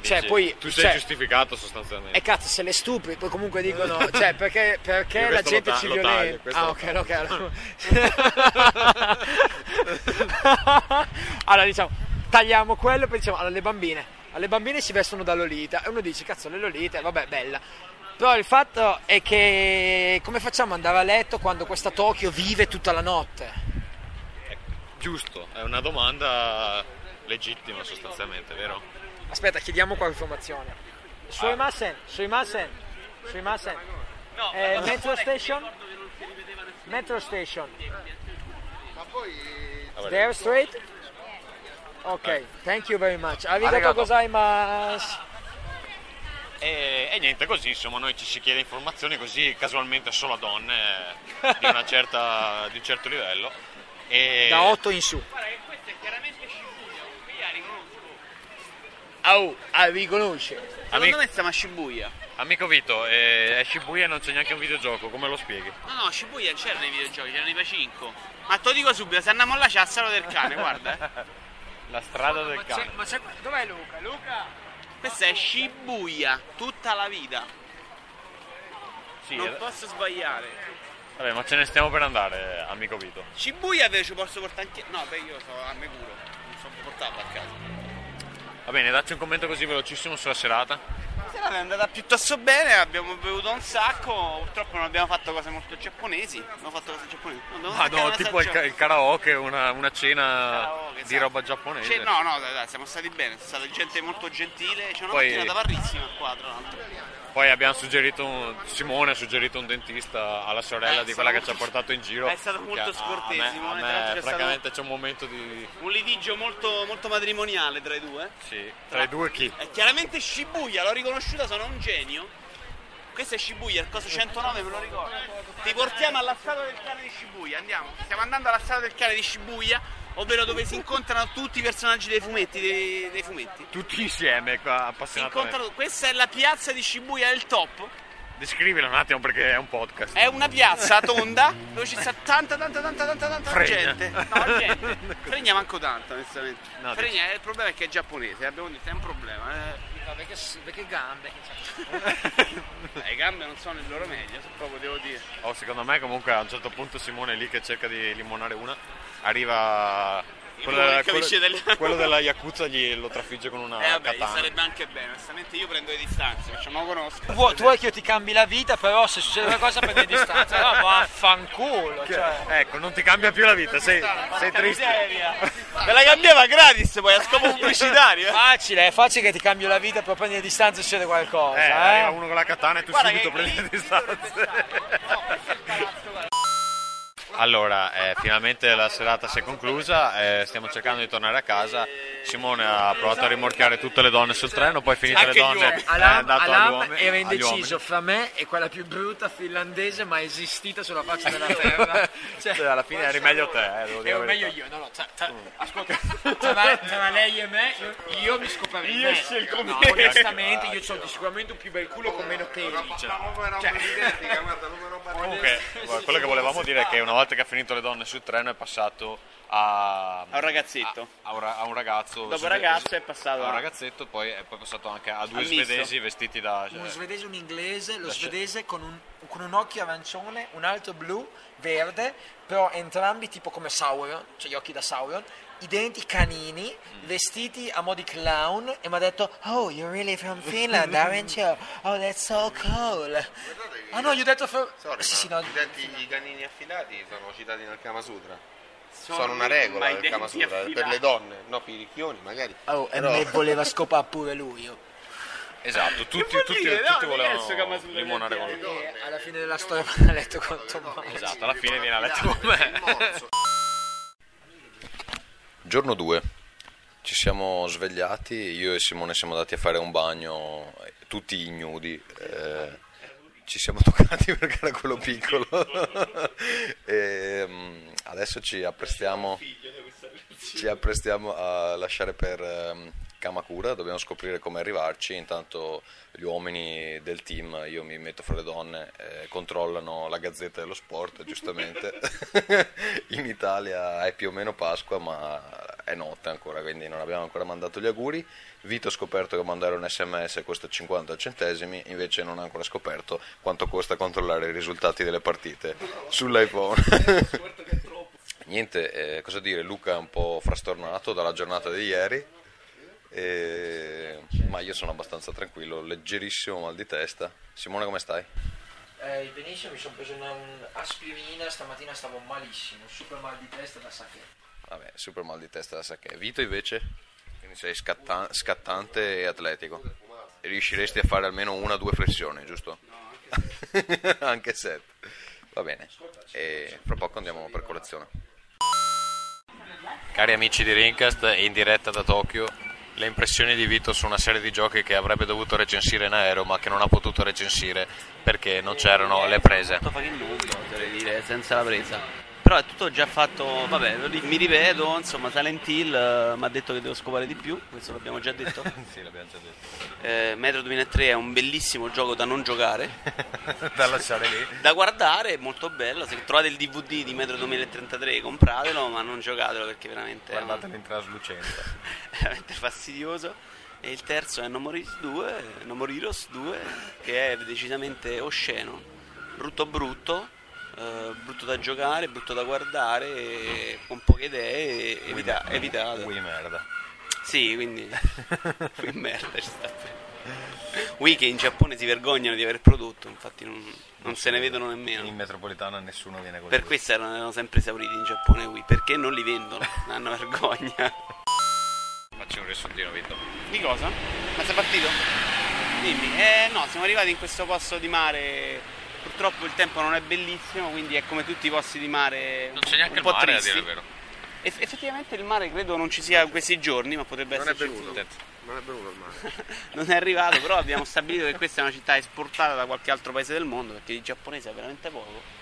cioè Dici, poi... tu sei cioè, giustificato sostanzialmente. E cazzo, se le stupri, poi comunque dicono, cioè, perché, perché la gente ta- ci violenta. Ah, ok, ok. allora, diciamo, tagliamo quello e poi diciamo, allora, le bambine. Alle bambine si vestono da Lolita e uno dice, cazzo, le Lolite, vabbè, bella. Però il fatto è che come facciamo ad andare a letto quando questa Tokyo vive tutta la notte? Giusto, è una domanda legittima sostanzialmente, vero? Aspetta, chiediamo qualche informazione. Suimasen, Suimasen, Suimasen. Eh, metro station? Metro station. There straight? Ok, thank you very much. Arigato gozaimasu. E, e niente, così insomma noi ci si chiede informazioni così casualmente solo a donne eh, di, una certa, di un certo livello. E... Da 8 in su. Au, ah, riconosce. Secondo Amico, me stiamo a Shibuya. amico Vito, eh, è Shibuya e non c'è neanche un videogioco, come lo spieghi? No, no, Shibuya c'erano i videogiochi, c'erano i Pacinco. Ma te lo dico subito, se andiamo là c'è la sala del cane, guarda. eh. La strada del cane. ma c'è, dov'è Luca? Luca? Questa è Shibuya, tutta la vita. Sì, Non eh, posso sbagliare. vabbè, ma ce ne stiamo per andare, amico Vito. Shibuya invece posso portare anche... No, beh, io so a Meguro, non sono portato a casa. Va bene, dacci un commento così velocissimo sulla serata. La serata è andata piuttosto bene, abbiamo bevuto un sacco, purtroppo non abbiamo fatto cose molto giapponesi. Abbiamo fatto cose giapponesi. Ah no, tipo il, ca- il karaoke, una, una cena Karaoke, di esatto. roba giapponese. Cioè, no, no, dai, dai, siamo stati bene, è stata gente molto gentile, c'è una Poi- mattinata varrissima qua tra l'altro. Poi abbiamo suggerito, un- Simone ha suggerito un dentista alla sorella Eh, di quella che ci ha portato in giro. È stato molto Che a- me, Simone, a tra me c'è francamente c'è un momento di... Un litigio molto, molto matrimoniale tra i due. Sì, tra i due chi? È chiaramente Shibuya, l'ho riconosciuta, sono un genio. Questo è Shibuya, il coso 109 me lo ricordo. Ti portiamo alla strada del cane di Shibuya, andiamo. Stiamo andando alla strada del cane di Shibuya, ovvero dove si incontrano tutti i personaggi dei fumetti, dei, dei fumetti. Tutti insieme qua, incontrano, questa è la piazza di Shibuya, è il top. Descrivila un attimo perché è un podcast. È una piazza tonda dove ci sta tanta, tanta, tanta, tanta, tanta Fregna. gente. No, gente. Fregna manco tanto, onestamente. No, Fregna, il problema è che è giapponese, abbiamo detto, è un problema. eh. Perché, perché gambe? Eh, Le gambe non sono il loro meglio, se proprio devo dire. Oh, secondo me comunque a un certo punto Simone è lì che cerca di limonare una, arriva quello, della- quello- quello della Yakuza gli lo trafigge con una Eh vabbè, katana. sarebbe anche bene, onestamente io prendo le distanze, perché non lo conosco. Tu vuoi, tu vuoi che io ti cambi la vita, però se succede qualcosa prendi distanza. No, vaffanculo. Cioè. Ecco, non ti cambia più la vita, sei, sei triste. Me la cambiava gratis poi a scopo pubblicitario. eh. Facile, è facile che ti cambio la vita, però prendi distanza e succede qualcosa. Eh, Eh, arriva uno con la katana e tu Guarda subito prendi le distanze. Allora, eh, finalmente la serata si è conclusa, eh, stiamo cercando di tornare a casa. Simone ha provato a rimorchiare tutte le donne sul treno, poi finite le donne è andato Alam uomini- era indeciso fra me e quella più brutta finlandese mai esistita sulla faccia della terra. Cioè, Cioè, alla fine eri meglio te, eh, devo dire ero meglio io, no, no, tra- tra- ascolta, tra, tra lei e me, io, io mi scoperei Io me. scelgo no, me. onestamente, io ho sicuramente un più bel culo con meno peli. Cioè, Comunque, guarda, quello che volevamo dire è che una volta che ha finito le donne sul treno è passato a, A un ragazzetto. a, a un, ra- a un ragazzo. Dopo ragazzo è passato a un ragazzetto, poi è poi passato anche a due misto. svedesi vestiti da. uno cioè, svedese e un inglese, lo svedese con un, con un occhio arancione, un altro blu, verde, però entrambi tipo come Sauron, cioè gli occhi da Sauron, i denti canini, vestiti a mo' di clown e mi ha detto Oh, you're really from Finland, aren't you? Oh, that's so cool. Ah no, gli ho detto from... Sorry, sì, sì, no, i denti i canini affilati sono citati nel Kama Sutra. Sono Sono, una regola del Kama Sutra affilati. per le donne, no per i ricchioni magari. Oh, e Però- me voleva scopare pure lui. oh. Esatto, tutti, tutti, dire? tutti No, volevano limonare con lui. E alla fine della storia mi ha letto con Tommaso. Esatto, alla fine viene a letto con me. Giorno 2. Ci siamo svegliati, io e Simone siamo andati a fare un bagno, eh, tutti ignudi. eh, ci siamo toccati perché era quello piccolo. e, mm, adesso ci apprestiamo, ci apprestiamo a lasciare per ehm, Kamakura, dobbiamo scoprire come arrivarci. Intanto gli uomini del team, io mi metto fra le donne, eh, controllano la gazzetta dello sport, giustamente. In Italia è più o meno Pasqua, ma è notte ancora, quindi non abbiamo ancora mandato gli auguri. Vito ha scoperto che mandare un sms costa 50 centesimi, invece non ha ancora scoperto quanto costa controllare i risultati delle partite sull'iPhone. Niente, eh, cosa dire, Luca è un po' frastornato dalla giornata di ieri, eh, ma io sono abbastanza tranquillo, leggerissimo mal di testa. Simone come stai? Eh, benissimo, mi sono preso un'aspirina, stamattina stavo malissimo, super mal di testa da sacche. Vabbè, super mal di testa da sacche. Vito invece? Quindi sei scatta- scattante e atletico. E riusciresti a fare almeno una o due flessioni, giusto? Anche sette. Va bene. E fra poco andiamo per colazione. Cari amici di Rincast, in diretta da Tokyo, le impressioni di Vito su una serie di giochi che avrebbe dovuto recensire in aereo ma che non ha potuto recensire perché non c'erano le prese. Senza la presa. Però è tutto già fatto, vabbè, mi ripeto, insomma, Silent Hill eh, mi ha detto che devo scopare di più, questo l'abbiamo già detto. sì, l'abbiamo già detto. Eh, Metro 2003 è un bellissimo gioco da non giocare, da lasciare lì. da guardare, è molto bello. Se trovate il DVD di Metro 2033 compratelo, ma non giocatelo perché veramente Guardatelo in traslucenza. è veramente fastidioso. E il terzo è No More Heroes 2, No More Heroes 2, che è decisamente osceno, brutto brutto, eh, brutto da giocare, brutto da guardare, e con poche idee, evita- evitato. Ui merda. Sì, quindi Wii merda ci sta bene. Wii che in Giappone si vergognano di aver prodotto, infatti non, non se ne vedono nemmeno. In metropolitana nessuno viene con Per questo erano, erano sempre esauriti in Giappone Wii, perché non li vendono, hanno vergogna. Facci un riassuntino, Vito. Di cosa? Ma sei partito? Dimmi. Eh no, siamo arrivati in questo posto di mare. Purtroppo il tempo non è bellissimo, quindi è come tutti i posti di mare. Non c'è neanche un il po' mare, a tristi. dire il vero. Eff- effettivamente il mare credo non ci sia in questi giorni, ma potrebbe Non è esserci. venuto. Non è venuto il mare. non è arrivato, però abbiamo stabilito che questa è una città esportata da qualche altro paese del mondo, perché di giapponese è veramente poco.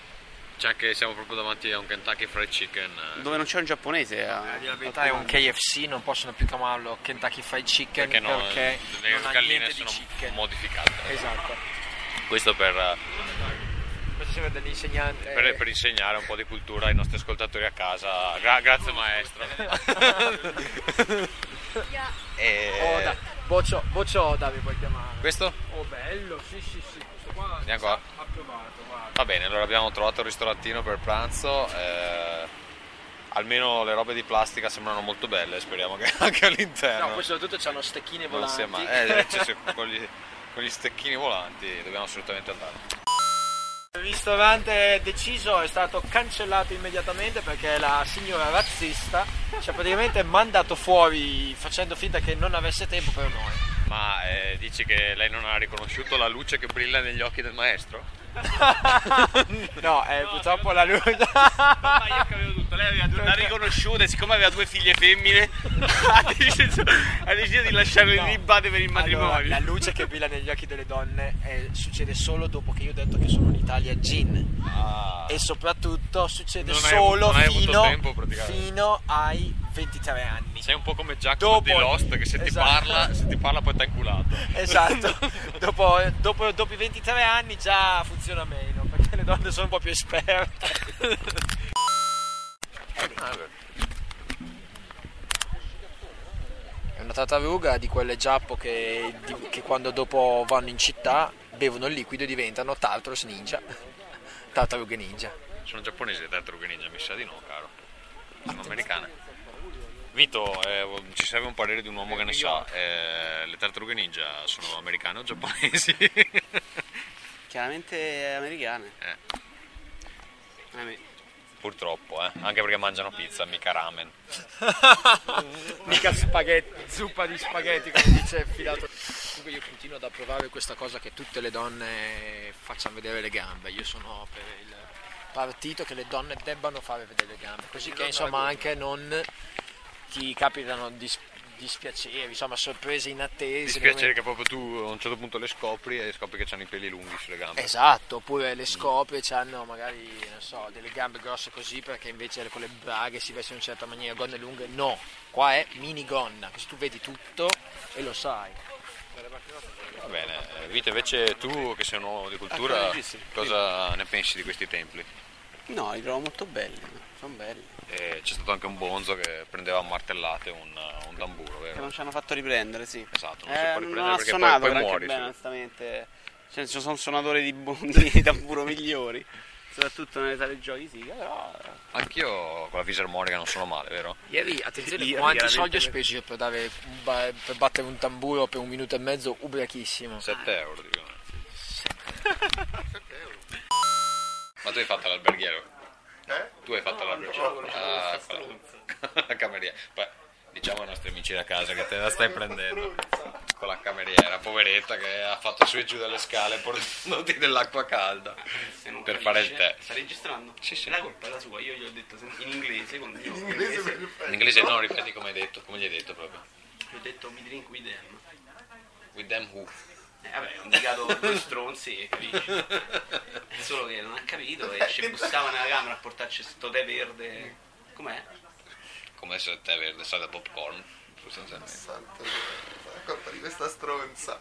C'è anche, siamo proprio davanti a un Kentucky Fried Chicken. eh, Dove non c'è un giapponese. a- A dire la verità è un KFC, non possono più chiamarlo Kentucky Fried Chicken Perché, no, perché le non ha galline niente di sono chicken. modificate. Esatto. Questo per, eh, Questo sembra dell'insegnante. per- per insegnare un po' di cultura ai nostri ascoltatori a casa. Gra- grazie maestro. E- Oda. Boccio, Boccio Oda mi puoi chiamare. Questo? Oh bello, sì sì sì, questo qua Andiamo qua. ha provato, guarda. Va bene, allora abbiamo trovato il ristorantino per pranzo. eh, almeno le robe di plastica sembrano molto belle, speriamo che anche all'interno. No, poi soprattutto c'hanno stecchine non volanti. sia mai. Eh, cioè, con, gli, con gli stecchini volanti dobbiamo assolutamente andare. Il ristorante deciso è stato cancellato immediatamente perché la signora razzista ci ha praticamente mandato fuori facendo finta che non avesse tempo per noi. Ma eh, dici che lei non ha riconosciuto la luce che brilla negli occhi del maestro? no, eh, purtroppo la luce. Ma io capivo tutto, lei aveva due, l'ha riconosciuta e siccome aveva due figlie femmine ha deciso, ha deciso di lasciarle No. libate per il matrimonio. Allora, la luce che brilla negli occhi delle donne eh, succede solo dopo che io ho detto che sono un'Italia gin. Ah. E soprattutto succede Non solo hai fino, tempo, fino ai 23 anni. Sei un po' come Jack Dopo- di Lost che se ti Esatto. parla, se ti parla poi t'ha inculato. Esatto, dopo, dopo- dopo i 23 anni già funziona meno perché le donne sono un po' più esperte. È una tartaruga di quelle giappo che, di- che quando dopo vanno in città bevono il liquido e diventano Tartarus Ninja. Tartarughe Ninja. Sono giapponesi le tartarughe ninja, mi sa di no, caro. Sono americane. Vito, eh, ci serve un parere di un uomo che ne sa. Eh, le tartarughe ninja sono americane o giapponesi? Chiaramente americane. Eh. Eh, mi- Purtroppo, eh. Anche perché mangiano pizza, mica ramen. Mica spaghetti, zuppa di spaghetti come dice Filato. Comunque io continuo ad approvare questa cosa che tutte le donne facciano vedere le gambe. Io sono per il partito che le donne debbano fare vedere le gambe, così che insomma anche non ti capitano dis- dispiaceri, insomma sorprese inattese. Dispiacere che proprio tu a un certo punto le scopri e scopri che hanno i peli lunghi sulle gambe. Esatto, oppure le scopri e hanno magari, non so, delle gambe grosse così perché invece con le braghe si veste in una certa maniera, gonne lunghe, no, qua è minigonna, così tu vedi tutto e lo sai. Va bene, Vito invece tu che sei un uomo di cultura, Archeologista. cosa ne pensi di questi templi? No, li trovo molto belli. Sono belli. E c'è stato anche un bonzo che prendeva a martellate un, un tamburo, Che vero? non ci hanno fatto riprendere, sì. Esatto, non si Eh, può non riprendere ha perché poi, suonato poi granché muori. bene, onestamente. Cioè, ci sono suonatori di, di tamburo migliori. Soprattutto nelle sale giochi, sì. Però. Anch'io con la fisarmonica non sono male, vero? Ieri, attenzione, Io quanti soldi ho speso io per, dare per battere un tamburo per un minuto e mezzo ubriachissimo? 7 euro, dico. Ma tu hai fatto l'alberghiero? Eh? Tu hai fatto l'alberghiero? Ah, eccola. la cameriera. Poi, diciamo ai nostri amici da casa che te la stai prendendo con la cameriera, poveretta che ha fatto su e giù dalle scale portandoti dell'acqua calda per fare il tè. Sta registrando? Sì, sì. La colpa è la sua, io gli ho detto in inglese. Con in Inglese In inglese no, ripeti come hai detto, come gli hai detto proprio. Gli ho detto mi drink with them. With them who? Eh, vabbè, ho indicato due stronzi e capisci. È solo che non ha capito e ci bussava nella camera a portarci sto tè verde. Com'è? Come se il tè verde sa da popcorn, sostanzialmente. Dio, è colpa di questa stronza.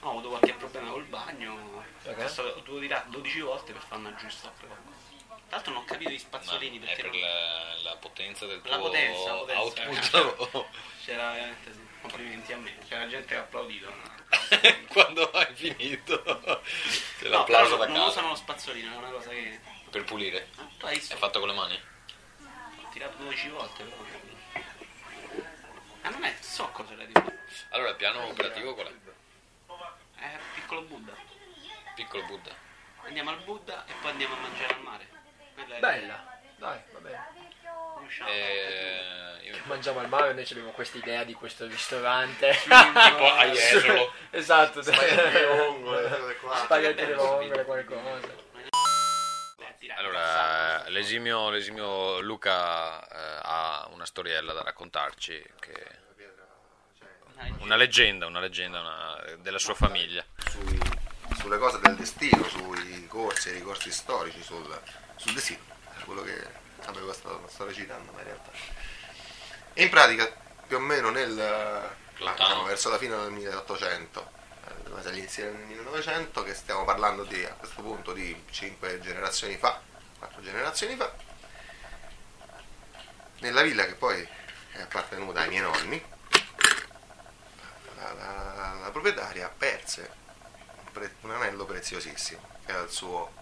No, ho avuto qualche problema col bagno. Ho stato- ho dovuto tirare 12 volte per farla giusta. Tra l'altro non ho capito gli Ma spazzolini è perché per non- la, la potenza del tuo La potenza, la potenza. output c'era veramente sì. Complimenti a me. C'era gente che ha applaudito. quando hai finito. C'è No, l'applauso da non casa. usano lo spazzolino, è una cosa che. Per pulire. Ah, tu hai visto? È fatto con le mani? Ho tirato 12 volte però. Ah non è, so cosa era di più. Allora il piano operativo qual è? È piccolo Buddha. Piccolo Buddha. Andiamo al Buddha e poi andiamo a mangiare al mare. Quella è Bella, dai, va bene. Riusciamo. E... io- Mangiamo al mare, noi abbiamo questa idea di questo ristorante. Tipo a Jesolo. esatto, vongole, spaghetti alle vongole, qualcosa. Eh, Allora, l'esimio, l'esimio Luca eh, ha una storiella da raccontarci, che... una leggenda, una leggenda una- della sua famiglia. Sui- sulle cose del destino, sui corsi e ricorsi storici, sul, sul destino. Quello che vabbè, questo lo sto recitando, ma in realtà. E in pratica, più o meno nel diciamo, verso la fine del 1800, eh, quasi all'inizio del 1900, che stiamo parlando di, a questo punto di 5 generazioni fa, 4 generazioni fa, nella villa che poi è appartenuta ai miei nonni, la, la- la proprietaria perse un, pre- un anello preziosissimo, che era il suo,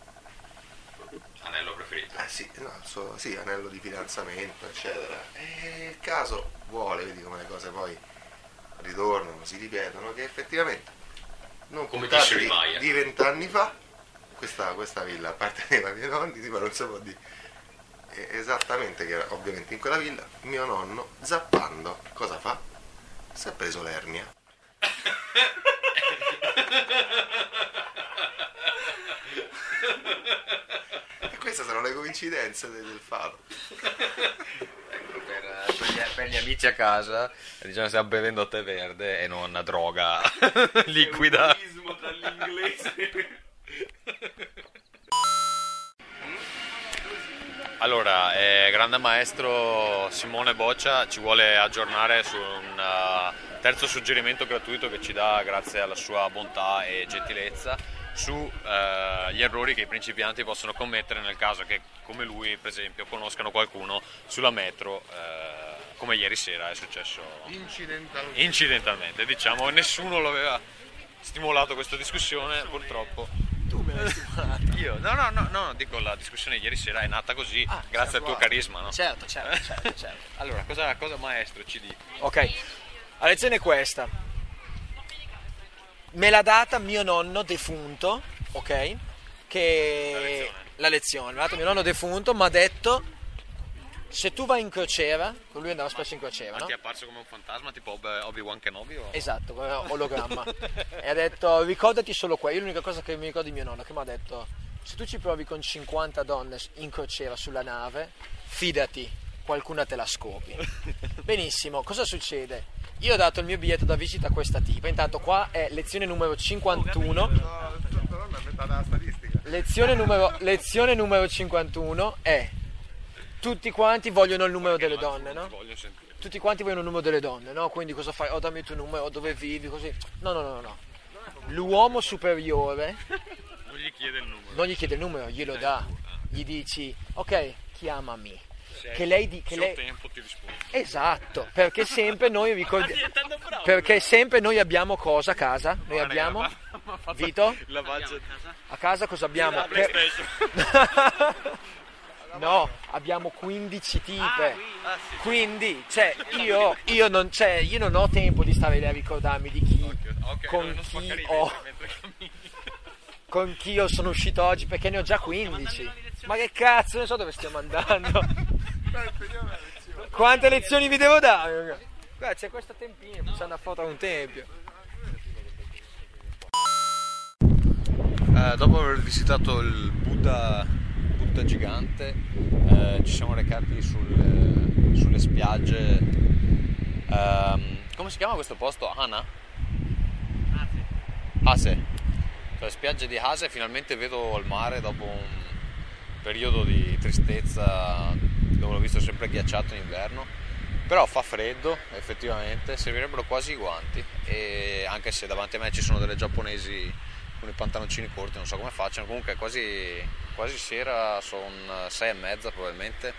Anello preferito. eh sì, no, suo sì, anello di fidanzamento, eccetera. E il caso vuole, vedi come le cose poi ritornano, si ripetono, che effettivamente non Come disse di- di vent'anni fa questa, questa villa apparteneva ai miei nonni, ma non si può dire esattamente che era ovviamente in quella villa mio nonno zappando cosa fa? si è preso l'ernia queste sono le coincidenze de- del fato. Per, per gli, per gli amici a casa, diciamo stiamo bevendo tè verde e non droga liquida. tra l'inglese. Allora, eh, grande maestro Simone Boccia ci vuole aggiornare su un uh, terzo suggerimento gratuito che ci dà grazie alla sua bontà e gentilezza sugli errori che i principianti possono commettere nel caso che, come lui, per esempio, conoscano qualcuno sulla metro, eh, come ieri sera è successo Incidentalmente. incidentalmente. Diciamo, nessuno lo aveva stimolato questa discussione, purtroppo. Tu me l'hai stimolato. Io, no, no, no, no, dico la discussione ieri sera è nata così, Ah, grazie al tuo carisma, no? Certo, certo, certo, certo. Allora, cosa, cosa maestro ci dici? Ok, la lezione è questa. Me l'ha data mio nonno defunto, ok? Che la lezione, me l'ha data mio nonno defunto, mi ha detto se tu vai in crociera, lui andava spesso in crociera, Ma no? ti è apparso come un fantasma tipo Ob- Obi-Wan Kenobi? O... Esatto, come ologramma. e ha detto ricordati solo quello, l'unica cosa che mi ricordo di mio nonno che mi ha detto se tu ci provi con 50 donne in crociera sulla nave, fidati, qualcuna te la scopi. Benissimo, cosa succede? Io ho dato il mio biglietto da visita a questa tipa, intanto qua è lezione numero 51. No, non è statistica. Lezione numero, lezione numero 51 è tutti quanti vogliono il numero delle donne, no? Voglio sentire. Tutti quanti vogliono il numero delle donne, no? Quindi cosa fai? Oh, dammi il tuo numero, dove vivi, così. No, no, no, no, no. L'uomo superiore Non gli chiede il numero. non gli chiede il numero, glielo dà. Gli dici, ok, chiamami. Se Che lei di- che lei- tempo ti rispondo. Esatto, perché sempre noi ricordiamo... Perché sempre noi abbiamo cosa a casa? Noi abbiamo... Vito? Lavaggio A casa cosa abbiamo? la Per-. No, abbiamo 15 tipe. Ah, sì. Quindi, cioè, io, io, non, cioè, io non ho tempo di stare lì a ricordarmi di chi, Ok, con non chi ho, con chi io sono uscito oggi, perché ne ho già 15. Ma che cazzo, non so dove stiamo andando. Quante lezioni vi devo dare? Guarda, c'è questa tempina, facciamo una foto a un tempio. Eh, dopo aver visitato il Buddha, Buddha gigante, eh, ci siamo recati sul- sulle spiagge. ehm, come si chiama questo posto? Hana? Hase. Sulle spiagge di Hase finalmente vedo il mare dopo un periodo di tristezza dove l'ho visto sempre ghiacciato in inverno. Però fa freddo, effettivamente, servirebbero quasi i guanti. E anche se davanti a me ci sono delle giapponesi con i pantaloncini corti, non so come facciano. Comunque quasi, quasi sera, sono sei e mezza probabilmente.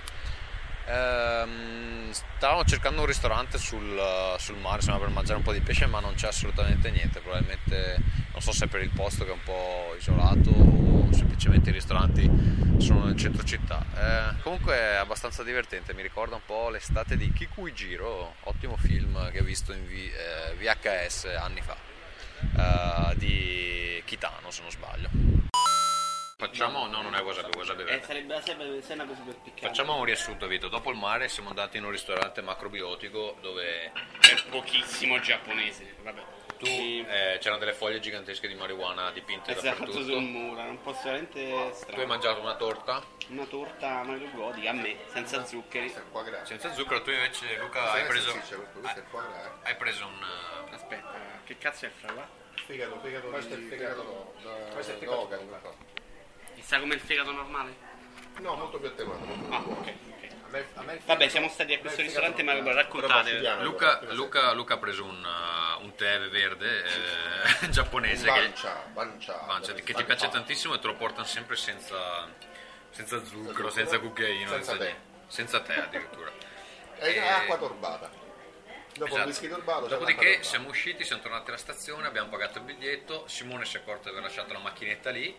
Ehm, stavamo cercando un ristorante sul, sul mare, insomma, per mangiare un po' di pesce, ma non c'è assolutamente niente. Probabilmente non so se è per il posto che è un po' isolato o semplicemente i ristoranti sono nel centro città. Eh, comunque è abbastanza divertente, mi ricorda un po' l'estate di Kikui Jiro, ottimo film che ho visto in V- eh, VHS anni fa, eh, di Kitano se non sbaglio. Facciamo, no, non è wasabi, wasabi Eh, verde. sarebbe sarebbe se è una cosa per piccare. Facciamo un riassunto, Vito. Dopo il mare siamo andati in un ristorante macrobiotico dove C'è pochissimo giapponese, vabbè. tu, eh, c'erano delle foglie gigantesche di marijuana dipinte E fatto dappertutto. sul muro, non posso veramente Tu hai mangiato una torta Una torta Mario Godi a me, senza zuccheri. Senza zucchero, tu invece Luca hai preso, eh? hai preso un... eh, Aspetta, che cazzo è fra là? Fegato, fegato Questo è il fegato- questo è il fegato d'oca, d'oca. qualcosa. Mi sa come il fegato normale? No, molto più attenuato. molto più Ah, buono. ok, Vabbè, siamo stati a questo ristorante, ma raccontate. Luca, Luca- Luca ha preso un, uh, un tè verde eh, giapponese che, Bancia, bancia. Bancia, che ti piace tantissimo e te lo portano sempre senza, senza zucchero, senza cucchiaino, Senza tè. senza tè addirittura. È Eh, acqua torbata. Dopo Esatto. l'acqua Dopodiché siamo usciti, siamo tornati alla stazione, abbiamo pagato il biglietto, Simone si è accorto di aver lasciato la macchinetta lì,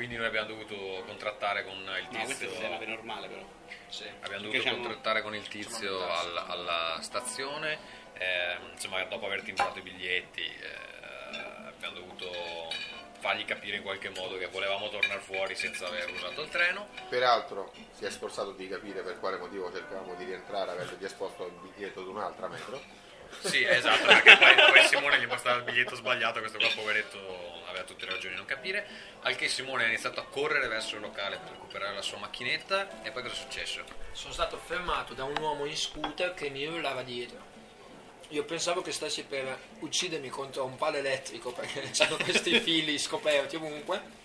quindi noi abbiamo dovuto contrattare con il No, questo tizio. è nave normale però. Sì, abbiamo dovuto siamo- contrattare con il tizio al- alla stazione, ehm, insomma dopo aver timbrato i biglietti eh, abbiamo dovuto fargli capire in qualche modo che volevamo tornare fuori senza aver usato il treno. Peraltro si è sforzato di capire per quale motivo cercavamo di rientrare avendogli esposto il biglietto di un'altra metro. Sì, esatto, perché poi, poi Simone gli mostrava il biglietto sbagliato, questo qua poveretto aveva tutte le ragioni di non capire. Al che Simone ha iniziato a correre verso il locale per recuperare la sua macchinetta. E poi cosa è successo? Sono stato fermato da un uomo in scooter che mi urlava dietro. Io pensavo che stessi per uccidermi contro un palo elettrico perché c'erano questi fili scoperti ovunque.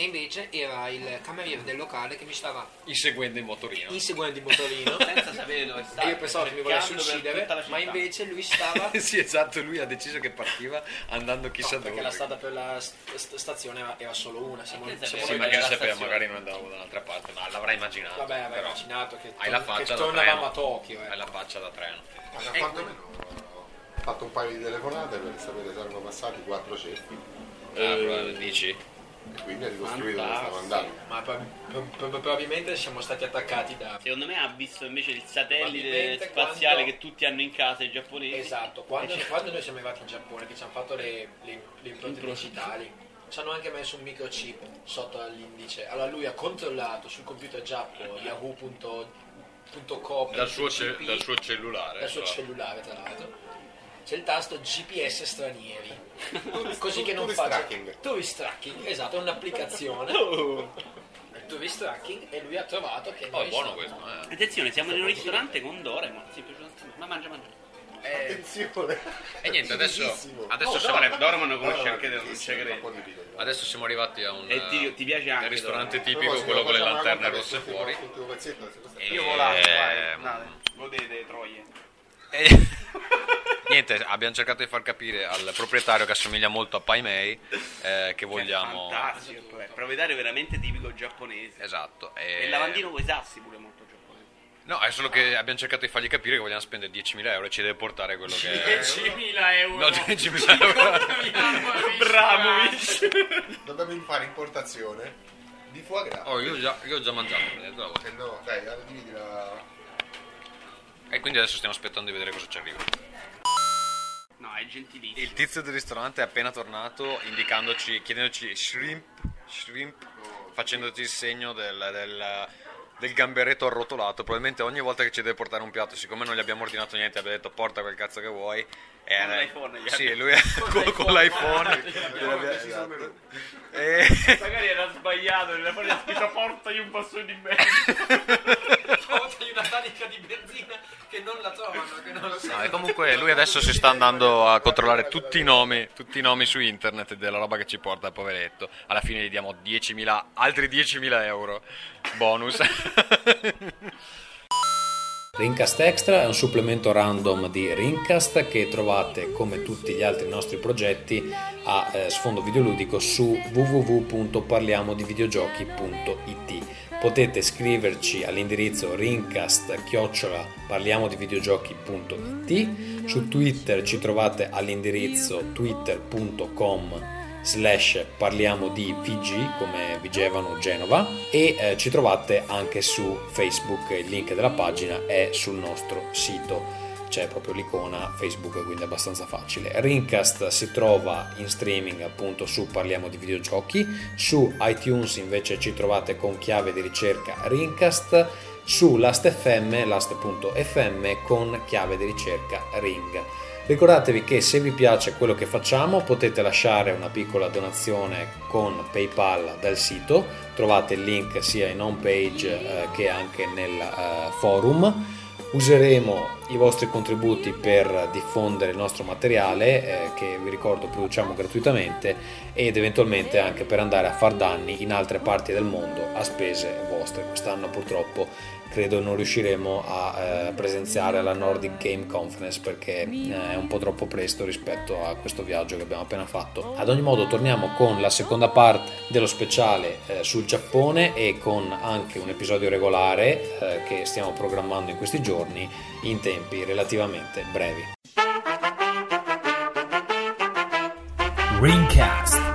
E invece era il cameriere del locale che mi stava Inseguendo in motorino. inseguendo in motorino. Senza sapere dove sta. E io pensavo che mi volesse uccidere, ma invece lui stava sì, esatto, lui ha deciso che partiva andando chissà No, dove. perché la strada per la st- st- stazione era, era solo una. Siamo, che siamo Sì, Poi magari sapeva, magari non andavo da un'altra parte, ma l'avrai immaginato. Vabbè, però. immaginato che, Hai la che faccia da tornavamo treno. a Tokyo. Hai Eh. la faccia da treno. Ma quantomeno ho fatto un paio di telefonate per sapere se erano passati quattro ceppi Ah, dici? Quindi ha ricostruito dove Fantastico. andando. Ma prob- prob- prob- probabilmente siamo stati attaccati da. Secondo me ha visto invece il satellite spaziale quando- che tutti hanno in casa i giapponesi. Esatto, quando, quando noi siamo arrivati in Giappone, che ci hanno fatto le, le, le impronte digitali, ci hanno anche messo un microchip sotto all'indice. Allora lui ha controllato sul computer giappo yahoo.com Dal suo, ce- dal suo cellulare. dal suo cellulare tra l'altro c'è il tasto GPS stranieri così che non faccia tracking. tourist tracking esatto è un'applicazione Oh. il tourist tracking e lui ha trovato che Oh, è buono questo, eh. Attenzione, siamo in un ristorante con Doraemon. Sì, piaciuto. Ma mangia, mangia. Eh, Attenzione! E niente, adesso, adesso, Oh, siamo, no. arri- Doraemon lo conosce anche del segreto. adesso siamo arrivati a un E ti- ti piace anche un ristorante Doraemon. tipico, quello con le lanterne rosse fuori. E- Io volavo, vai, andate. Godete, troie. E- Niente, abbiamo cercato di far capire al proprietario che assomiglia molto a Pai Mei eh, che vogliamo... Fantastico, è proprietario veramente tipico giapponese. Esatto. E il lavandino con i sassi pure molto giapponese. No, è solo che abbiamo cercato di fargli capire che vogliamo spendere 10.000 euro e ci deve portare quello che è... 10.000 euro. No, 10.000 euro. Bramovic! Dobbiamo fare importazione di foie gras. Oh, io ho già, io ho già mangiato. Eh no, dai, allora dividi la... E quindi adesso stiamo aspettando di vedere cosa ci arriva. No, è gentilissimo. Il tizio del ristorante è appena tornato indicandoci, chiedendoci shrimp, shrimp, facendoci il segno del, del, del gamberetto arrotolato. Probabilmente ogni volta che ci deve portare un piatto, siccome non gli abbiamo ordinato niente, abbiamo detto porta quel cazzo che vuoi. E Con l'iPhone gli Sì, lui con, con l'iPhone. Menù. E- Magari era sbagliato, nella foto ha scritto portagli un basso di merda. Portagli una tanica di benzina che non la trovano, che non lo No, e comunque lui adesso si sta andando a controllare tutti i nomi, tutti i nomi su internet della roba che ci porta, poveretto. Alla fine gli diamo 10.000, altri 10.000 euro bonus. Rincast Extra è un supplemento random di Rincast che trovate come tutti gli altri nostri progetti a eh, sfondo videoludico su www.parliamodivideogiochi.it. Potete scriverci all'indirizzo rincast parliamodivideogiochi.it su Twitter ci trovate all'indirizzo twitter.com slash parliamo di VG come Vigevano Genova e eh, ci trovate anche su Facebook, il link della pagina è sul nostro sito. C'è proprio l'icona Facebook quindi è abbastanza facile. Rincast si trova in streaming appunto su Parliamo di Videogiochi. Su iTunes invece ci trovate con chiave di ricerca Rincast su Last.fm, last.fm con chiave di ricerca Ring Ricordatevi che se vi piace quello che facciamo potete lasciare una piccola donazione con PayPal dal sito, trovate il link sia in home page eh, che anche nel eh, forum. Useremo i vostri contributi per diffondere il nostro materiale eh, che vi ricordo produciamo gratuitamente ed eventualmente anche per andare a far danni in altre parti del mondo a spese vostre. Quest'anno purtroppo credo non riusciremo a eh, presenziare alla Nordic Game Conference perché eh, è un po' troppo presto rispetto a questo viaggio che abbiamo appena fatto. Ad ogni modo torniamo con la seconda parte dello speciale eh, sul Giappone e con anche un episodio regolare eh, che stiamo programmando in questi giorni in tempi relativamente brevi. Ringcast.